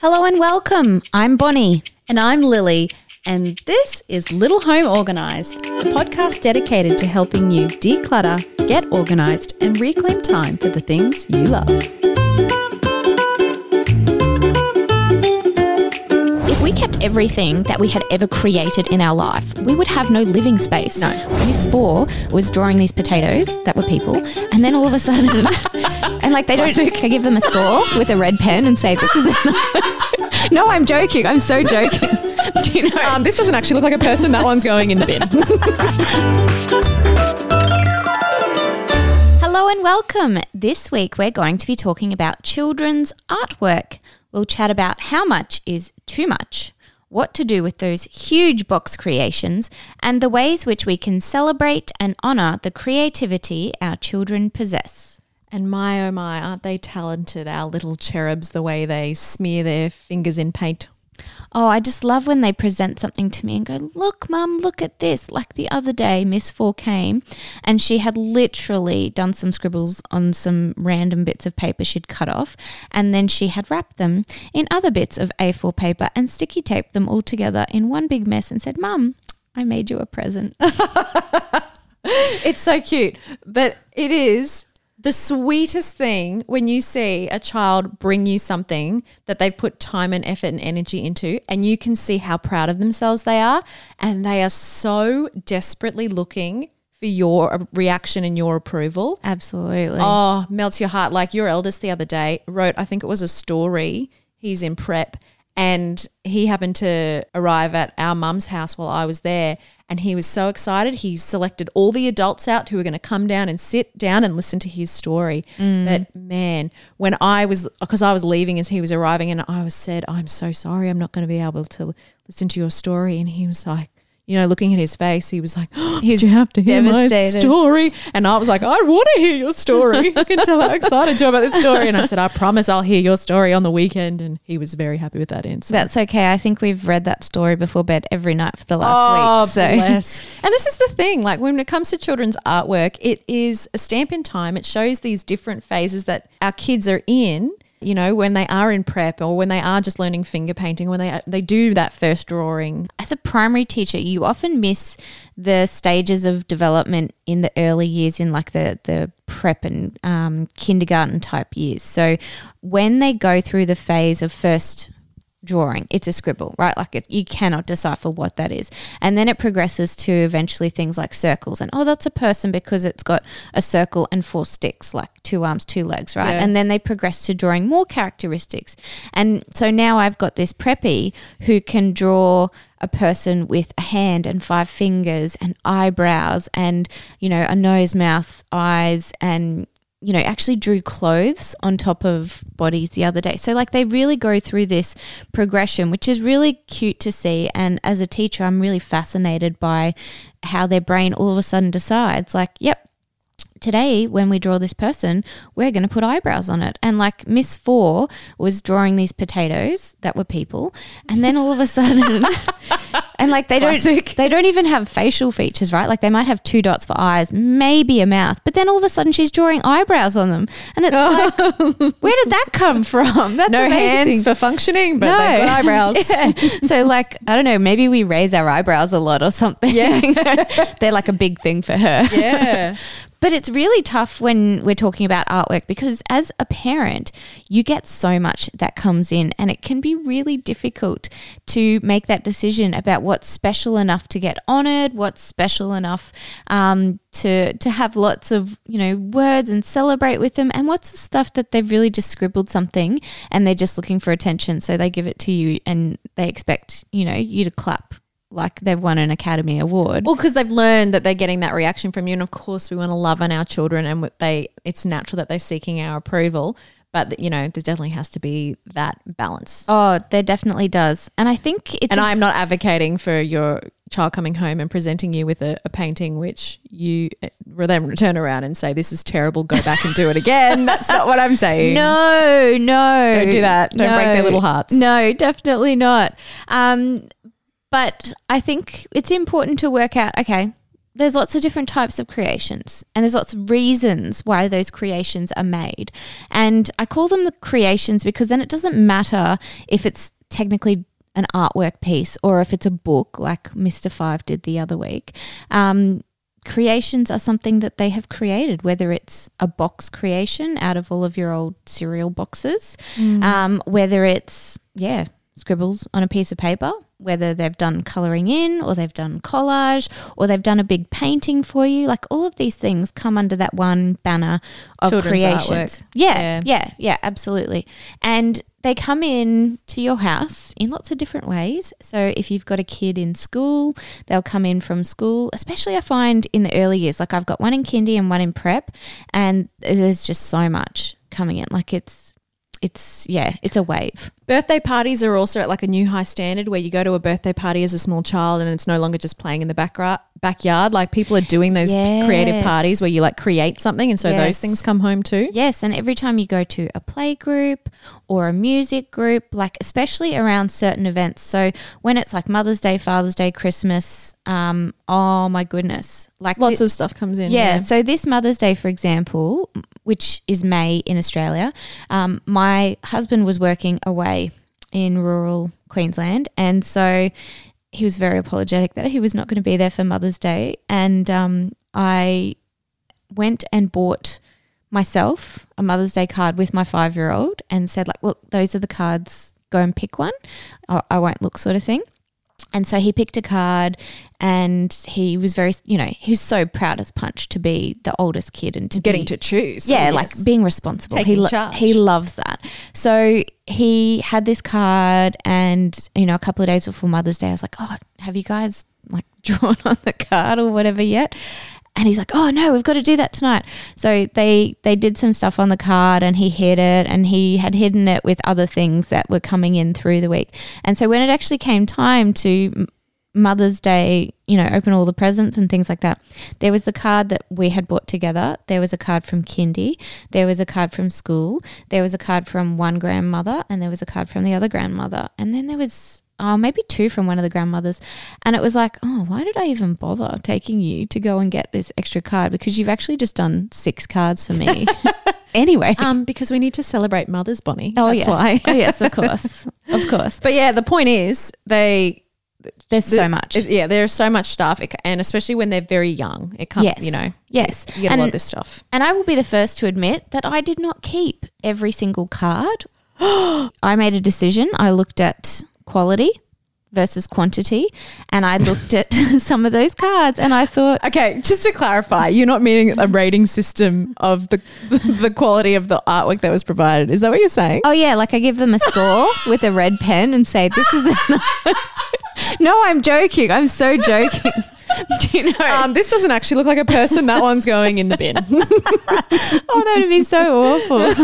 Hello and welcome. I'm Bonnie. And I'm Lily, and this is Little Home Organised, a podcast dedicated to helping you declutter, get organised, and reclaim time for the things you love. Kept everything that we had ever created in our life, we would have no living space. No. Miss Four was drawing these potatoes that were people, and then all of a sudden, and like they don't I give them a score with a red pen and say, This is. no, I'm joking. I'm so joking. Do you know? Um, this doesn't actually look like a person. That one's going in the bin. Hello and welcome. This week we're going to be talking about children's artwork. We'll chat about how much is too much, what to do with those huge box creations, and the ways which we can celebrate and honour the creativity our children possess. and my oh my, aren't they talented, our little cherubs, the way they smear their fingers in paint? Oh, I just love when they present something to me and go, Look, mum, look at this. Like the other day, Miss Four came and she had literally done some scribbles on some random bits of paper she'd cut off. And then she had wrapped them in other bits of A4 paper and sticky taped them all together in one big mess and said, Mum, I made you a present. It's so cute, but it is the sweetest thing when you see a child bring you something that they've put time and effort and energy into, and you can see how proud of themselves they are, and they are so desperately looking for your reaction and your approval. Absolutely. Oh, melts your heart. Like your eldest the other day wrote, I think it was a story. He's in prep and he happened to arrive at our mum's house while I was there. And he was so excited. He selected all the adults out who were going to come down and sit down and listen to his story. Mm. But man, when I was, because I was leaving as he was arriving, and I was said, I'm so sorry, I'm not going to be able to listen to your story. And he was like, you know, looking at his face, he was like, oh, He's you have to hear my story?" And I was like, "I want to hear your story. I can tell how excited you are about this story." And I said, "I promise I'll hear your story on the weekend." And he was very happy with that answer. That's okay. I think we've read that story before bed every night for the last oh, week. So Oh, bless. and this is the thing, like when it comes to children's artwork, it is a stamp in time. It shows these different phases that our kids are in. You know, when they are in prep or when they are just learning finger painting, when they they do that first drawing. as a primary teacher, you often miss the stages of development in the early years, in like the the prep and um, kindergarten type years. So when they go through the phase of first drawing, it's a scribble, right? Like it, you cannot decipher what that is, and then it progresses to eventually things like circles, and oh, that's a person because it's got a circle and four sticks, like two arms, two legs, right? Yeah. And then they progress to drawing more characteristics. And so now I've got this preppy who can draw a person with a hand and five fingers and eyebrows and, you know, a nose, mouth, eyes, and, you know, actually drew clothes on top of bodies the other day. So, like, they really go through this progression, which is really cute to see. And as a teacher, I'm really fascinated by how their brain all of a sudden decides, like, yep, today when we draw this person we're going to put eyebrows on it and like miss four was drawing these potatoes that were people and then all of a sudden and like they Classic. don't they don't even have facial features right like they might have two dots for eyes maybe a mouth but then all of a sudden she's drawing eyebrows on them and it's oh. like where did that come from that's No amazing. hands for functioning, but they've got eyebrows. Yeah. So like I don't know, maybe we raise our eyebrows a lot or something. Yeah. They're like a big thing for her. Yeah. But it's really tough when we're talking about artwork because as a parent, you get so much that comes in and it can be really difficult to make that decision about what's special enough to get honored, what's special enough um, to to have lots of, you know, words and celebrate with them. And what's the stuff that they've really just scribbled something and they're just looking for attention. So they give it to you and they expect, you know, you to clap like they've won an academy award. Well, because they've learned that they're getting that reaction from you, and of course, we want to love on our children, and they it's natural that they're seeking our approval. But you know, there definitely has to be that balance. Oh, there definitely does. And I think it's and a- I'm not advocating for your child coming home and presenting you with a, a painting which you uh, then turn around and say, "This is terrible. Go back and do it again." That's not what I'm saying. No, no. Don't do that. Don't break their little hearts. No, definitely not. Um, but I think it's important to work out okay, there's lots of different types of creations and there's lots of reasons why those creations are made. And I call them the creations because then it doesn't matter if it's technically an artwork piece or if it's a book like Mr. Five did the other week. Um, creations are something that they have created, whether it's a box creation out of all of your old cereal boxes, um, whether it's, yeah, scribbles on a piece of paper, whether they've done colouring in or they've done collage or they've done a big painting for you. Like all of these things come under that one banner of Children's creations. Yeah, Yeah. yeah, yeah, absolutely. And they come in to your house in lots of different ways. So if you've got a kid in school, they'll come in from school, especially I find in the early years. Like I've got one in kindy and one in prep, and there's just so much coming in. Like it's it's yeah, it's a wave. Birthday parties are also at like a new high standard where you go to a birthday party as a small child and it's no longer just playing in the back backyard. Like people are doing those creative parties where you like create something and so those things come home too. Yes, and every time you go to a play group or a music group, like especially around certain events. So when it's like Mother's Day, Father's Day, Christmas, um, oh my goodness, like Lots thi- of stuff comes in. yeah, So this Mother's Day, for example, which is May in Australia, um, my husband was working away in rural Queensland, and so he was very apologetic that he was not going to be there for Mother's Day, and um, I went and bought myself a Mother's Day card with my five year old and said, like, look, those are the cards. Go and pick one. I, I won't look, sort of thing. And so he picked a card and he was very, you know, he was so proud as punch to be the oldest kid and to Getting be, to choose. yeah, Oh, like being responsible. Taking he lo- charge. he loves that. So he had this card, and you know, a couple of days before Mother's Day, I was like, "Oh, have you guys like drawn on the card or whatever yet?" And he's like, "Oh no, we've got to do that tonight." So they they did some stuff on the card, and he hid it, and he had hidden it with other things that were coming in through the week. And so when it actually came time to Mother's Day, you know, open all the presents and things like that. There was the card that we had bought together. There was a card from Kindy. There was a card from school. There was a card from one grandmother, and there was a card from the other grandmother. And then there was oh, maybe two from one of the grandmothers. And it was like, oh, why did I even bother taking you to go and get this extra card? Because you've actually just done six cards for me. anyway. um, because we need to celebrate mothers, Bonnie. oh, That's yes. why. oh, yes, of course. Of course. But yeah, the point is they. There's the- so much. Yeah, there's so much stuff, it, and especially when they're very young, it comes. Yes. You know, Yes. you get a lot of this stuff. And I will be the first to admit that I did not keep every single card. I made a decision. I looked at quality versus quantity and I looked at some of those cards and I thought, Okay, just to clarify, you're not meaning a rating system of the the quality of the artwork that was provided. Is that what you're saying? oh yeah, like I give them a score with a red pen and say, this is No, I'm joking. I'm so joking. Do you know? Um, this doesn't actually look like a person. That one's going in the bin. Oh, that would be so awful.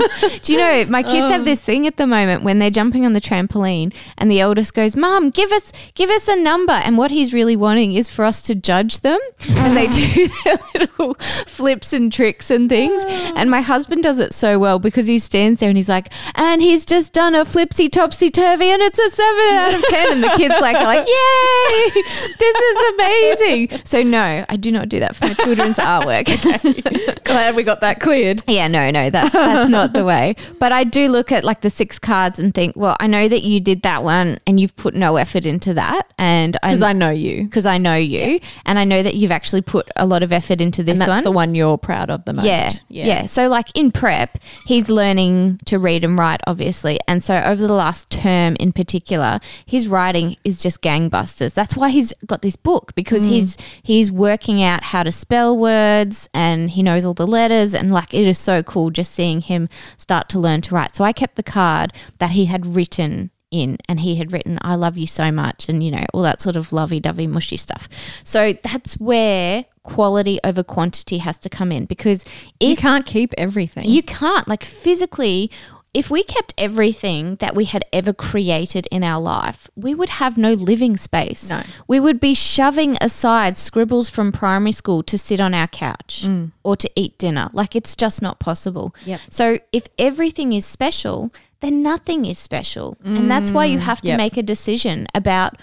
Do you know, my kids Oh. have this thing at the moment when they're jumping on the trampoline and the eldest goes, Mum, give us give us a number. And what he's really wanting is for us to judge them. And they do their little flips and tricks and things. And my husband does it so well because he stands there and he's like, and he's just done a flipsy topsy turvy and it's a seven out of ten. And the kids like like, Yay, this is amazing. So no, I do not do that for my children's artwork. okay. Glad we got that cleared. Yeah, no, no, that that's not the way. But I do look at like the six cards and think, well, I know that you did that one and you've put no effort into that, and Because I know you. because I know you, and I know that you've actually put a lot of effort into this And that's one. the one you're proud of the most. Yeah, yeah, So, like in prep, he's learning to read and write, obviously. And so, over the last term in particular, his writing is just gangbusters. That's why he's got this book because mm. he's he's working out how to spell words and he knows all the letters. And like, it is so cool just seeing him start to learn to write. So, I kept the card that he had written in and he had written i love you so much and you know all that sort of lovey-dovey mushy stuff so that's where quality over quantity has to come in because You can't keep everything. you can't like physically if we kept everything that we had ever created in our life, we would have no living space. No. We would be shoving aside scribbles from primary school to sit on our couch mm. or to eat dinner. Like it's just not possible. Yep. So if everything is special, then nothing is special. and that's why you mm. have to yep. make a decision about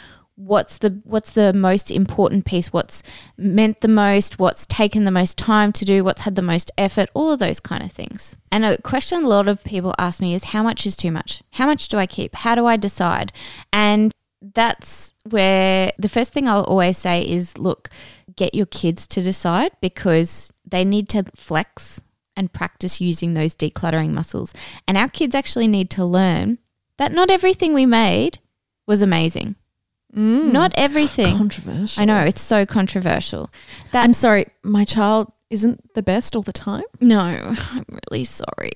what's the what's the most important piece what's meant the most what's taken the most time to do what's had the most effort all of those kind of things. And a question a lot of people ask me is how much is too much? How much do i keep? How do i decide? And that's where the first thing i'll always say is look get your kids to decide because they need to flex and practice using those decluttering muscles. And our kids actually need to learn that not everything we made was amazing Mm. not everything. Controversial. I know it's so controversial. That I'm sorry, my child isn't the best all the time. no, I'm really sorry.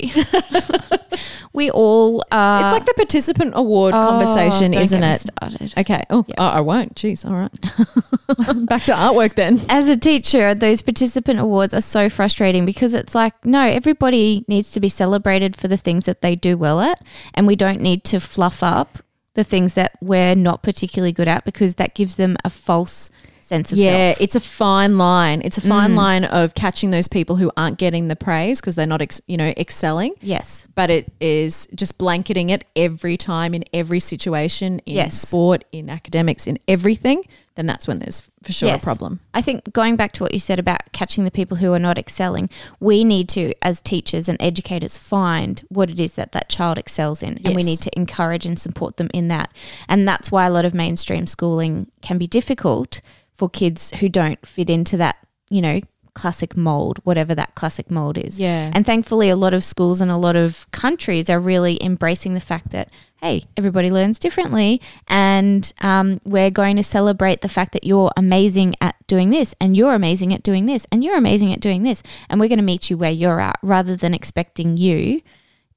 we all are. it's like the participant award oh, conversation, Oh, don't isn't it? Started. Okay. Oh, oh, I won't. Jeez. All right. Back to artwork then. As a teacher, those participant awards are so frustrating because it's like, no, everybody needs to be celebrated for the things that they do well at, and we don't need to fluff up the things that we're not particularly good at because that gives them a false sense of Yeah, self. it's a fine line. It's a fine mm. line of catching those people who aren't getting the praise because they're not, ex- you know, excelling. Yes. But it is just blanketing it every time in every situation in Yes. sport, in academics, in everything. Then that's when there's for sure Yes. a problem. I think going back to what you said about catching the people who are not excelling, we need to, as teachers and educators, find what it is that that child excels in, and we need to encourage and support them in that. And that's why a lot of mainstream schooling can be difficult for kids who don't fit into that, you know, classic mold, whatever that classic mold is. Yeah. And thankfully, a lot of schools and a lot of countries are really embracing the fact that, hey, everybody learns differently. And um, we're going to celebrate the fact that you're amazing at doing this, and you're amazing at doing this, and you're amazing at doing this. And we're going to meet you where you're at rather than expecting you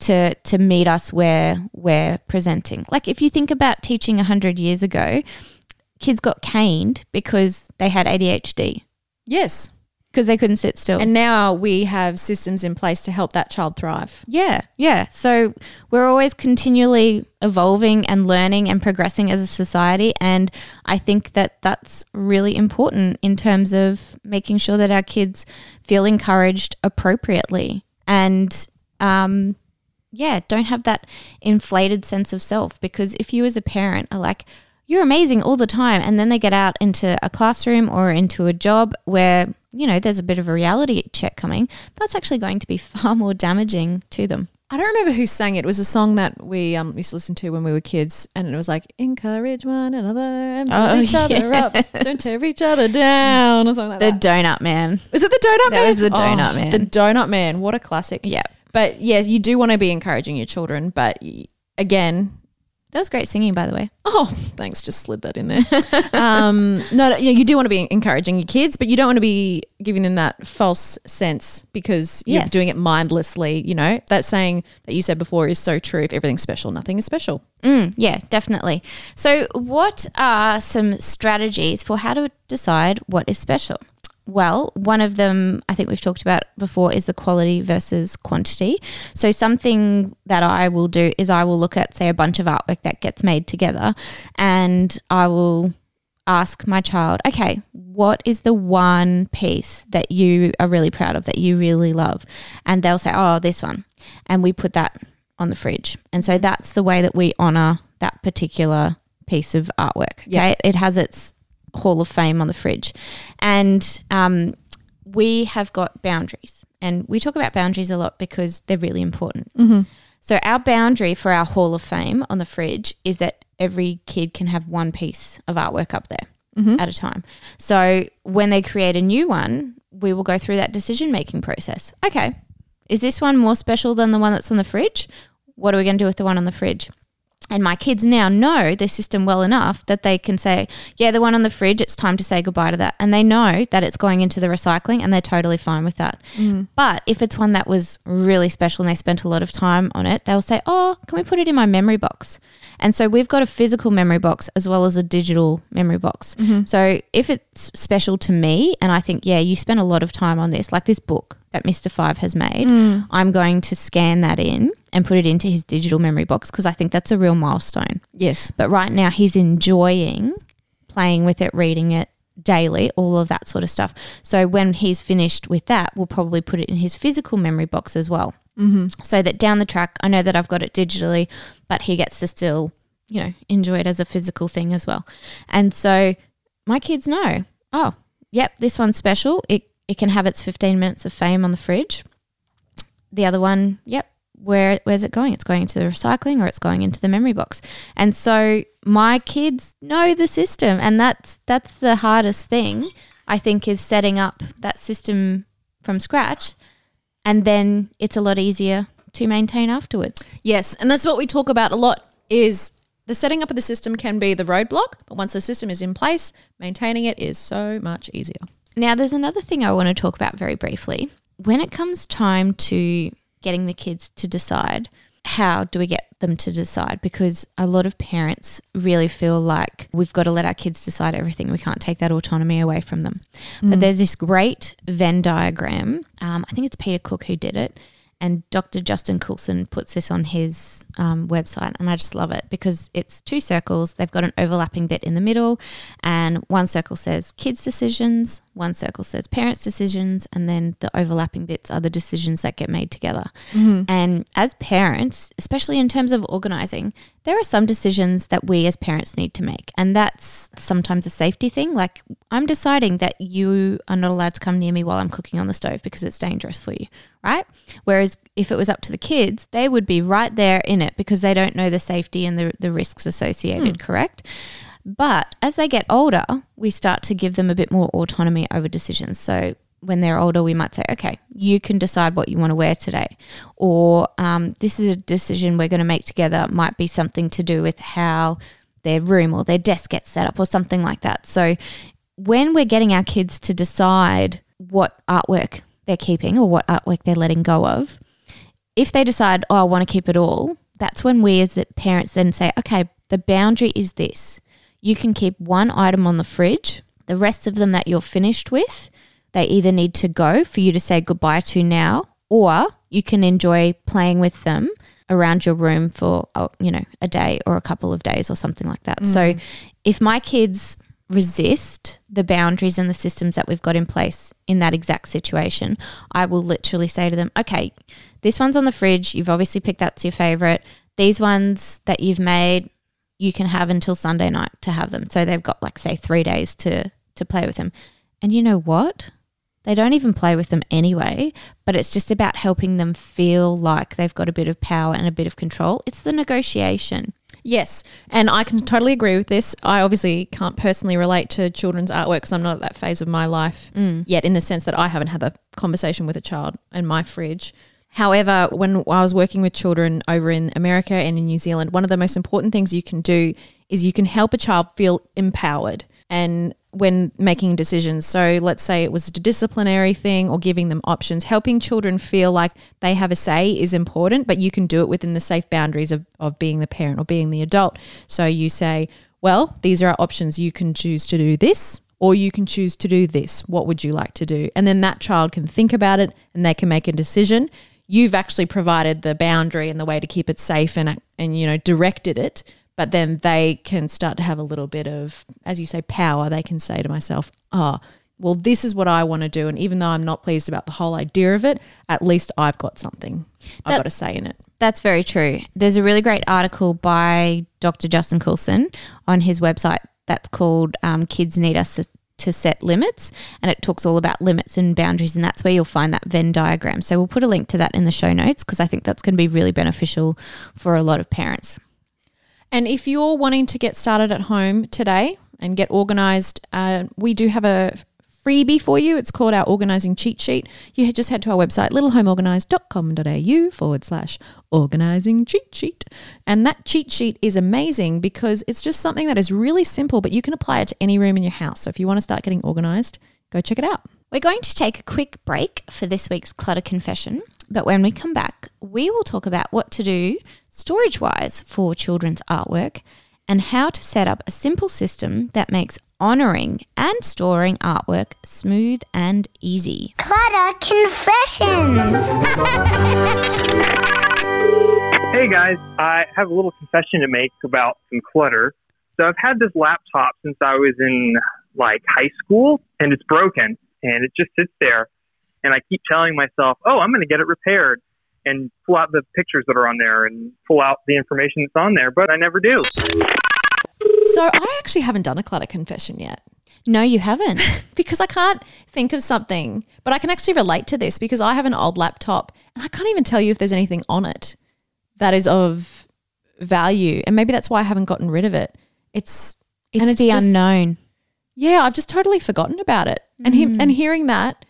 to to meet us where we're presenting. Like if you think about teaching 100 years ago, kids got caned because they had ADHD Yes. Because they couldn't sit still. And now we have systems in place to help that child thrive. Yeah, yeah. So we're always continually evolving and learning and progressing as a society. And I think that that's really important in terms of making sure that our kids feel encouraged appropriately and, um, yeah, don't have that inflated sense of self. Because if you as a parent are like, you're amazing all the time, and then they get out into a classroom or into a job where, you know, there's a bit of a reality check coming, that's actually going to be far more damaging to them. I don't remember who sang it. It was a song that we um, used to listen to when we were kids, and it was like "Encourage one another and build Oh, each other up, don't tear each other down," or something like The that. The Donut man. Is it the Donut That Man? was the Donut Man. The Donut Man. What a classic. Yeah. But yes, you do want to be encouraging your children, but again, That was great singing, by the way. oh, thanks, just slid that in there. um, no, you, know, you do want to be encouraging your kids, but you don't want to be giving them that false sense because you're doing it mindlessly. You know that saying that you said before is so true. If everything's special, nothing is special. Mm, yeah, definitely. So, what are some strategies for how to decide what is special? Well, one of them I think we've talked about before is the quality versus quantity. So, something that I will do is I will look at, say, a bunch of artwork that gets made together and I will ask my child, okay, what is the one piece that you are really proud of, that you really love? And they'll say, oh, this one. And we put that on the fridge. And so mm-hmm. that's the way that we honor that particular piece of artwork. Okay. Yeah. It has its Hall of Fame on the fridge. And um, we have got boundaries. And we talk about boundaries a lot because they're really important. So, our boundary for our Hall of Fame on the fridge is that every kid can have one piece of artwork up there at a time. So, when they create a new one, we will go through that decision making process. Okay, is this one more special than the one that's on the fridge? What are we going to do with the one on the fridge? And my kids now know the system well enough that they can say, yeah, the one on the fridge, it's time to say goodbye to that. And they know that it's going into the recycling and they're totally fine with that. Mm. But if it's one that was really special and they spent a lot of time on it, they'll say, oh, can we put it in my memory box? And so we've got a physical memory box as well as a digital memory box. Mm-hmm. So if it's special to me and I think, yeah, you spent a lot of time on this, like this book that Mr. Five has made, I'm going to scan that in and put it into his digital memory box because I think that's a real milestone. Yes. But right now he's enjoying playing with it, reading it daily, all of that sort of stuff. So when he's finished with that, we'll probably put it in his physical memory box as well. Mm-hmm. So that down the track, I know that I've got it digitally, but he gets to still you know, enjoy it as a physical thing as well. And so my kids know, oh, yep, this one's special. It it can have its 15 minutes of fame on the fridge. The other one, yep, where where's it going? It's going into the recycling or it's going into the memory box. And so my kids know the system and that's that's the hardest thing I think is setting up that system from scratch and then it's a lot easier to maintain afterwards. Yes, and that's what we talk about a lot is the setting up of the system can be the roadblock, but once the system is in place, maintaining it is so much easier. Now, there's another thing I want to talk about very briefly. When it comes time to getting the kids to decide, how do we get them to decide? Because a lot of parents really feel like we've got to let our kids decide everything. We can't take that autonomy away from them. Mm. But there's this great Venn diagram. Um, I think it's Peter Cook who did it and Dr. Justin Coulson puts this on his um, website, and I just love it because it's two circles. They've got an overlapping bit in the middle, and one circle says kids' decisions, one circle says parents' decisions, and then the overlapping bits are the decisions that get made together. Mm-hmm. And as parents, especially in terms of organizing, there are some decisions that we as parents need to make, and that's sometimes a safety thing. Like, I'm deciding that you are not allowed to come near me while I'm cooking on the stove because it's dangerous for you, right? Whereas if it was up to the kids, they would be right there in it because they don't know the safety and the, the risks associated, mm. correct? But as they get older, we start to give them a bit more autonomy over decisions. So when they're older, we might say, okay, you can decide what you want to wear today. Or um, this is a decision we're going to make together, might be something to do with how their room or their desk gets set up or something like that. So when we're getting our kids to decide what artwork they're keeping or what artwork they're letting go of, if they decide, oh, I want to keep it all, that's when we as parents then say, okay, the boundary is this. You can keep one item on the fridge, the rest of them that you're finished with, they either need to go for you to say goodbye to now, or you can enjoy playing with them around your room for, oh, you know, a day or a couple of days or something like that. Mm. So if my kids resist the boundaries and the systems that we've got in place in that exact situation, I will literally say to them, okay, this one's on the fridge. You've obviously picked that's your favorite. These ones that you've made, you can have until Sunday night to have them. So they've got like say 3 days to to play with them. And you know what? They don't even play with them anyway, but it's just about helping them feel like they've got a bit of power and a bit of control. It's the negotiation. Yes, and I can totally agree with this. I obviously can't personally relate to children's artwork because I'm not at that phase of my life mm. yet, in the sense that I haven't had a conversation with a child in my fridge. However, when I was working with children over in America and in New Zealand, one of the most important things you can do is you can help a child feel empowered and when making decisions. So let's say it was a disciplinary thing or giving them options, helping children feel like they have a say is important, but you can do it within the safe boundaries of, of being the parent or being the adult. So you say, well, these are our options. You can choose to do this or you can choose to do this. What would you like to do? And then that child can think about it and they can make a decision you've actually provided the boundary and the way to keep it safe and and you know directed it but then they can start to have a little bit of as you say power. They can say to myself ah oh, well this is what i want to do and even though i'm not pleased about the whole idea of it at least i've got something. That, i've got a say in it. That's very true. There's a really great article by dr justin coulson on his website that's called um, kids need us to set limits and it talks all about limits and boundaries and that's where you'll find that Venn diagram. So we'll put a link to that in the show notes because I think that's going to be really beneficial for a lot of parents. And if you're wanting to get started at home today and get organized, uh, we do have a freebie for you. It's called our organizing cheat sheet. You just head to our website, littlehomeorganised.com.au forward slash organizing cheat sheet. And that cheat sheet is amazing because it's just something that is really simple, but you can apply it to any room in your house. So if you want to start getting organized, go check it out. We're going to take a quick break for this week's clutter confession, but when we come back, we will talk about what to do storage wise for children's artwork and how to set up a simple system that makes honouring and storing artwork smooth and easy. Clutter Confessions! hey guys, I have a little confession to make about some clutter. So I've had this laptop since I was in like high school and it's broken and it just sits there and I keep telling myself, "Oh, I'm going to get it repaired." and pull out the pictures that are on there and pull out the information that's on there, but I never do. So I actually haven't done a clutter confession yet No, you haven't. because I can't think of something, but I can actually relate to this because I have an old laptop and I can't even tell you if there's anything on it that is of value. And maybe that's why I haven't gotten rid of it. It's It's, and it's the just- unknown. Yeah, I've just totally forgotten about it. And he, mm-hmm. and hearing that,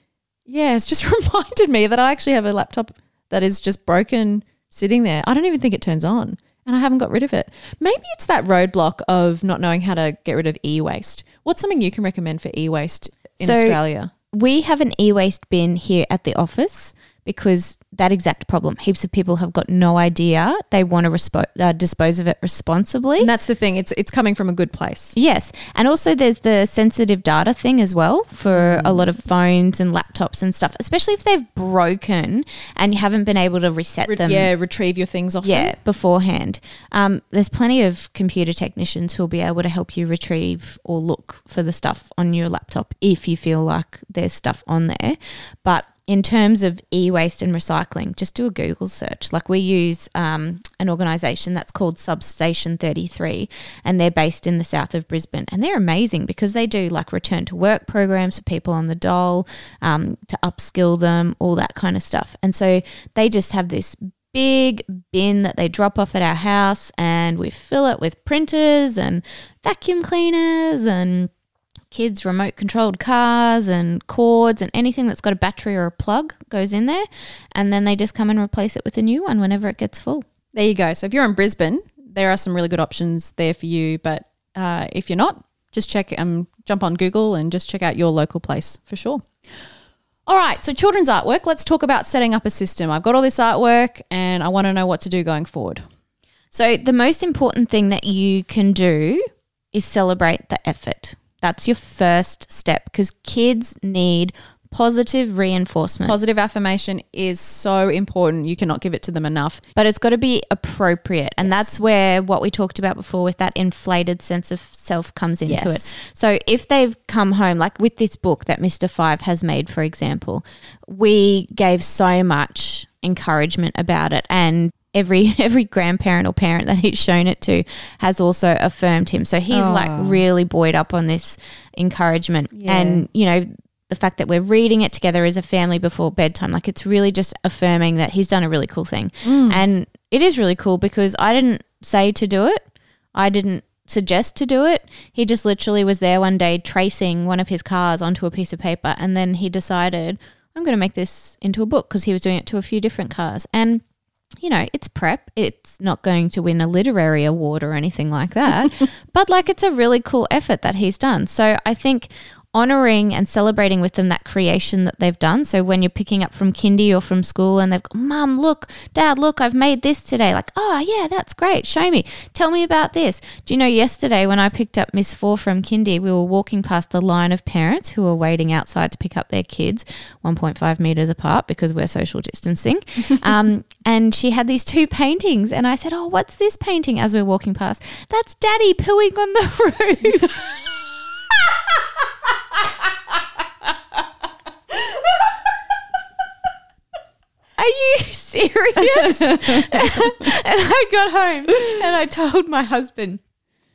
yeah, it's just reminded me that I actually have a laptop that is just broken sitting there. I don't even think it turns on. And I haven't got rid of it. Maybe it's that roadblock of not knowing how to get rid of e-waste. What's something you can recommend for e-waste in So- Australia? We have an e-waste bin here at the office because that exact problem. Heaps of people have got no idea they want to respo- uh, dispose of it responsibly. And that's the thing. It's it's coming from a good place. Yes. And also there's the sensitive data thing as well for a lot of phones and laptops and stuff, especially if they've broken and you haven't been able to reset Re- them. yeah, retrieve your things off. Yeah, them. beforehand. Um, there's plenty of computer technicians who'll be able to help you retrieve or look for the stuff on your laptop if you feel like there's stuff on there. But in terms of e-waste and recycling, just do a Google search. Like we use um, an organisation that's called Substation 33, and they're based in the south of Brisbane, and they're amazing because they do like return to work programs for people on the dole um, to upskill them, all that kind of stuff. And so they just have this big bin that they drop off at our house and we fill it with printers and vacuum cleaners and kids remote controlled cars and cords and anything that's got a battery or a plug goes in there and then they just come and replace it with a new one whenever it gets full There you go. So if you're in Brisbane, there are some really good options there for you. But uh, if you're not, just check, um, jump on Google and just check out your local place for sure. All right, so children's artwork. Let's talk about setting up a system. I've got all this artwork and I want to know what to do going forward. so the most important thing that you can do is celebrate the effort that's your first step because kids need positive reinforcement Positive affirmation is so important. You cannot give it to them enough. but it's got to be appropriate. And that's where what we talked about before with that inflated sense of self comes into Yes. it. So if they've come home, like with this book that Mr. Five has made, for example, we gave so much encouragement about it and every every grandparent or parent that he's shown it to has also affirmed him. So he's like really buoyed up on this encouragement. And you know the fact that we're reading it together as a family before bedtime like it's really just affirming that he's done a really cool thing. Mm. And it is really cool because i didn't say to do it. I didn't suggest to do it. He just literally was there one day tracing one of his cars onto a piece of paper and then he decided i'm going to make this into a book because he was doing it to a few different cars. And you know, it's prep. It's not going to win a literary award or anything like that. but like it's a really cool effort that he's done. So I think honoring and celebrating with them that creation that they've done. So when you're picking up from kindy or from school and they've got, Mum, look, Dad, look, I've made this today. Like, oh, yeah, that's great. Show me. Tell me about this. Do you know, yesterday when I picked up Miss Four from kindy, we were walking past the line of parents who were waiting outside to pick up their kids 1.5 meters apart because we're social distancing. um, and she had these two paintings. And I said, Oh, what's this painting as we're walking past? That's Daddy pooing on the roof. Are you serious? and I got home and I told my husband.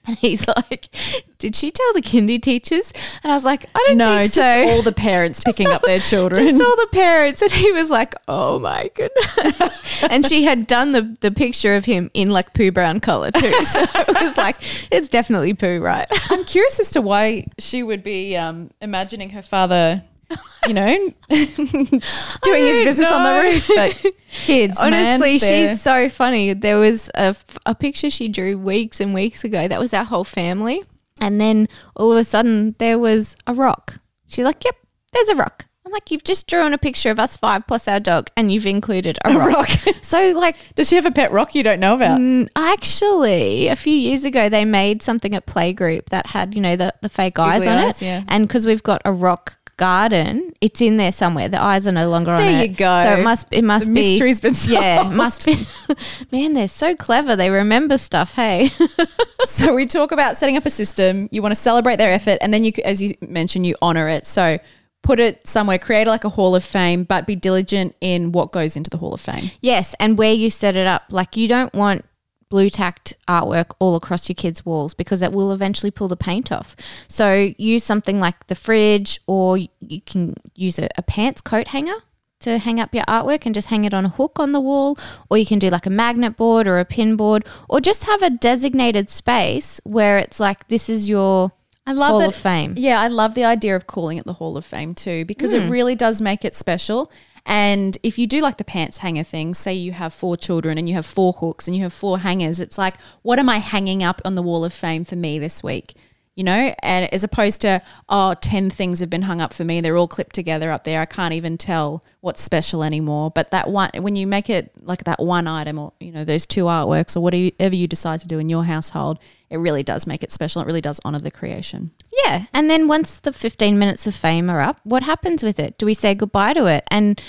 And he's like, Did she tell the kindy teachers? And I was like, I don't just so. all the parents picking up their children. Just all the parents. And he was like, oh my goodness. and she had done the, the picture of him in like poo brown color too. So it was like, it's definitely poo, right? I'm curious as to why she would be um, imagining her father, you know, doing his business on the roof. But kids, Honestly, they're- she's so funny. There was a, a picture she drew weeks and weeks ago. That was our whole family. And then all of a sudden, there was a rock. She's like, yep, there's a rock. I'm like, you've just drawn a picture of us five plus our dog, and you've included a, rock. so, like, Does she have a pet rock you don't know about? Mm, Actually, a few years ago, they made something at Playgroup that had, you know, the, the fake eyes Googly on eyes, it. yeah. And because we've got a rock garden, it's in there somewhere. The eyes are no longer on There it. you go. So it must it must The be mystery's been Yeah, solved. it must be. Man, they're so clever. They remember stuff. Hey, So we talk about setting up a system. You want to celebrate their effort, and then you, as you mentioned, you honor it. So put it somewhere, create like a Hall of Fame, but be diligent in what goes into the Hall of Fame. Yes, and where you set it up. Like you don't want blue tacked artwork all across your kids' walls because that will eventually pull the paint off. So use something like the fridge or you can use a, a pants coat hanger to hang up your artwork and just hang it on a hook on the wall or you can do like a magnet board or a pin board or just have a designated space where it's like this is your I love Hall that- of Fame. Yeah, I love the idea of calling it the Hall of Fame too, because it hmm. really does make it special. And if you do like the pants hanger thing, say you have four children and you have four hooks and you have four hangers, it's like, what am I hanging up on the Wall of Fame for me this week? You know, and as opposed to, oh, 10 things have been hung up for me. They're all clipped together up there. I can't even tell what's special anymore. But that one, when you make it like that one item or, you know, those two artworks or whatever you decide to do in your household, it really does make it special. It really does honor the creation. Yeah. And then once the 15 minutes of fame are up, what happens with it? Do we say goodbye to it? And,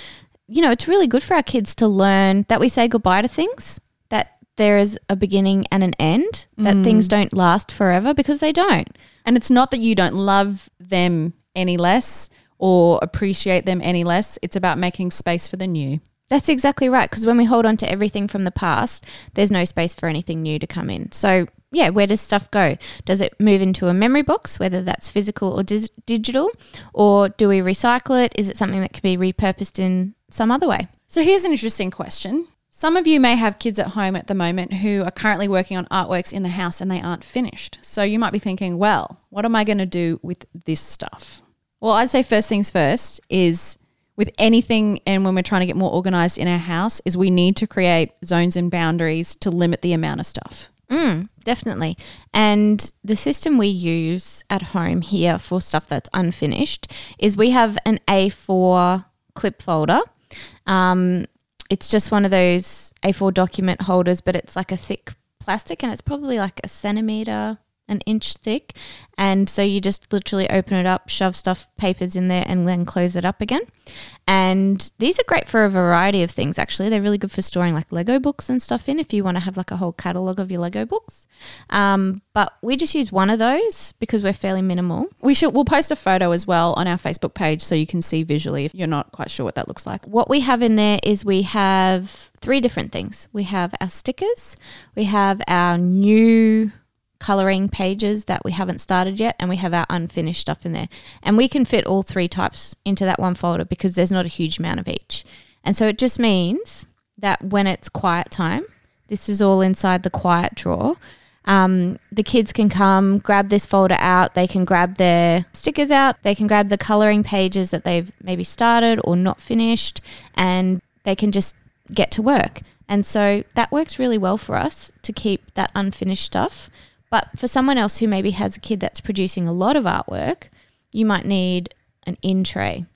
you know, it's really good for our kids to learn that we say goodbye to things, there is a beginning and an end, that mm. things don't last forever because they don't. And it's not that you don't love them any less or appreciate them any less. It's about making space for the new. That's exactly right. Because when we hold on to everything from the past, there's no space for anything new to come in. So, yeah, where does stuff go? Does it move into a memory box, whether that's physical or dis- digital? Or do we recycle it? Is it something that could be repurposed in some other way? So here's an interesting question. Some of you may have kids at home at the moment who are currently working on artworks in the house and they aren't finished. So you might be thinking, well, what am I going to do with this stuff? Well, I'd say first things first is with anything and when we're trying to get more organized in our house is we need to create zones and boundaries to limit the amount of stuff. Mm, definitely. And the system we use at home here for stuff that's unfinished is we have an A4 clip folder. Um, it's just one of those A4 document holders, but it's like a thick plastic and it's probably like a centimeter, an inch thick. And so you just literally open it up, shove stuff, papers in there, and then close it up again. And these are great for a variety of things, actually. They're really good for storing like Lego books and stuff in if you want to have like a whole catalogue of your Lego books. Um, but we just use one of those because we're fairly minimal. We should we'll post a photo as well on our Facebook page so you can see visually if you're not quite sure what that looks like. What we have in there is we have three different things. We have our stickers, we have our new coloring pages that we haven't started yet, and we have our unfinished stuff in there. And we can fit all three types into that one folder because there's not a huge amount of each. And so it just means that when it's quiet time, this is all inside the quiet drawer. Um, the kids can come grab this folder out. They can grab their stickers out. They can grab the coloring pages that they've maybe started or not finished, and they can just get to work. And so that works really well for us to keep that unfinished stuff. But for someone else who maybe has a kid that's producing a lot of artwork, you might need an in tray.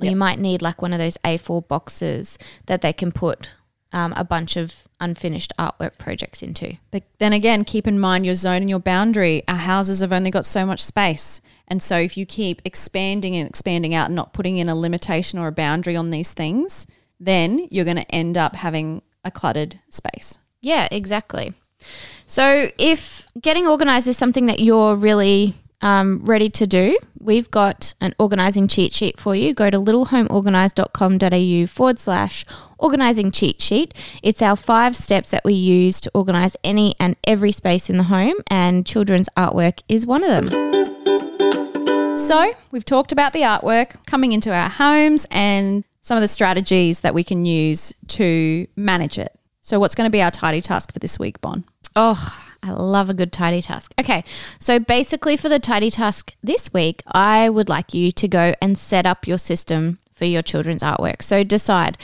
or you might need like one of those A4 boxes that they can put um, a bunch of unfinished artwork projects into. But then again, keep in mind your zone and your boundary. Our houses have only got so much space. And so if you keep expanding and expanding out and not putting in a limitation or a boundary on these things, then you're going to end up having a cluttered space. Yeah, exactly. So if getting organized is something that you're really um, ready to do, we've got an organizing cheat sheet for you. Go to littlehomeorganised.com.au forward slash organizing cheat sheet. It's our five steps that we use to organize any and every space in the home, and children's artwork is one of them. So we've talked about the artwork coming into our homes and some of the strategies that we can use to manage it. So what's going to be our tidy task for this week, Bon? Oh, I love a good tidy task. Okay, so basically, for the tidy task this week, I would like you to go and set up your system for your children's artwork. So decide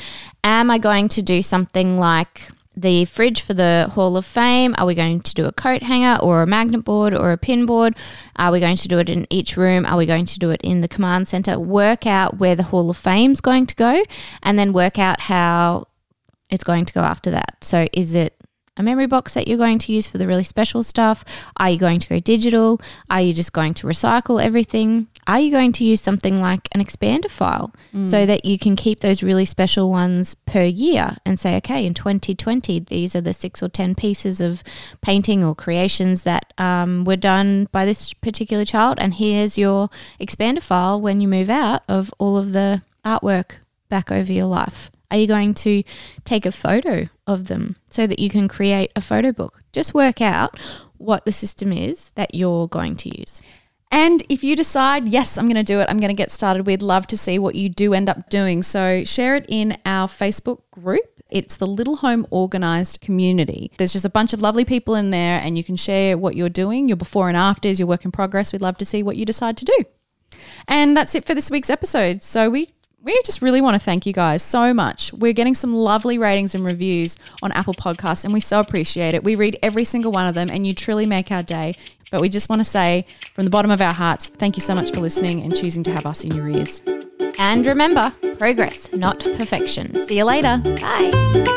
am I going to do something like the fridge for the Hall of Fame? Are we going to do a coat hanger or a magnet board or a pin board? Are we going to do it in each room? Are we going to do it in the command center? Work out where the Hall of Fame's going to go and then work out how it's going to go after that. So is it a memory box that you're going to use for the really special stuff? Are you going to go digital? Are you just going to recycle everything? Are you going to use something like an expander file so that you can keep those really special ones per year and say, okay, in 2020, these are the six or 10 pieces of painting or creations that um, were done by this particular child, and here's your expander file when you move out of all of the artwork back over your life. Are you going to take a photo of them so that you can create a photo book? Just work out what the system is that you're going to use. And if you decide, yes, I'm going to do it, I'm going to get started, we'd love to see what you do end up doing. So share it in our Facebook group. It's the Little Home Organised Community. There's just a bunch of lovely people in there, and you can share what you're doing, your before and afters, your work in progress. We'd love to see what you decide to do. And that's it for this week's episode. So we we just really want to thank you guys so much. We're getting some lovely ratings and reviews on Apple Podcasts, and we so appreciate it. We read every single one of them, and you truly make our day. But we just want to say from the bottom of our hearts, thank you so much for listening and choosing to have us in your ears. And remember, progress, not perfection. See you later. Bye.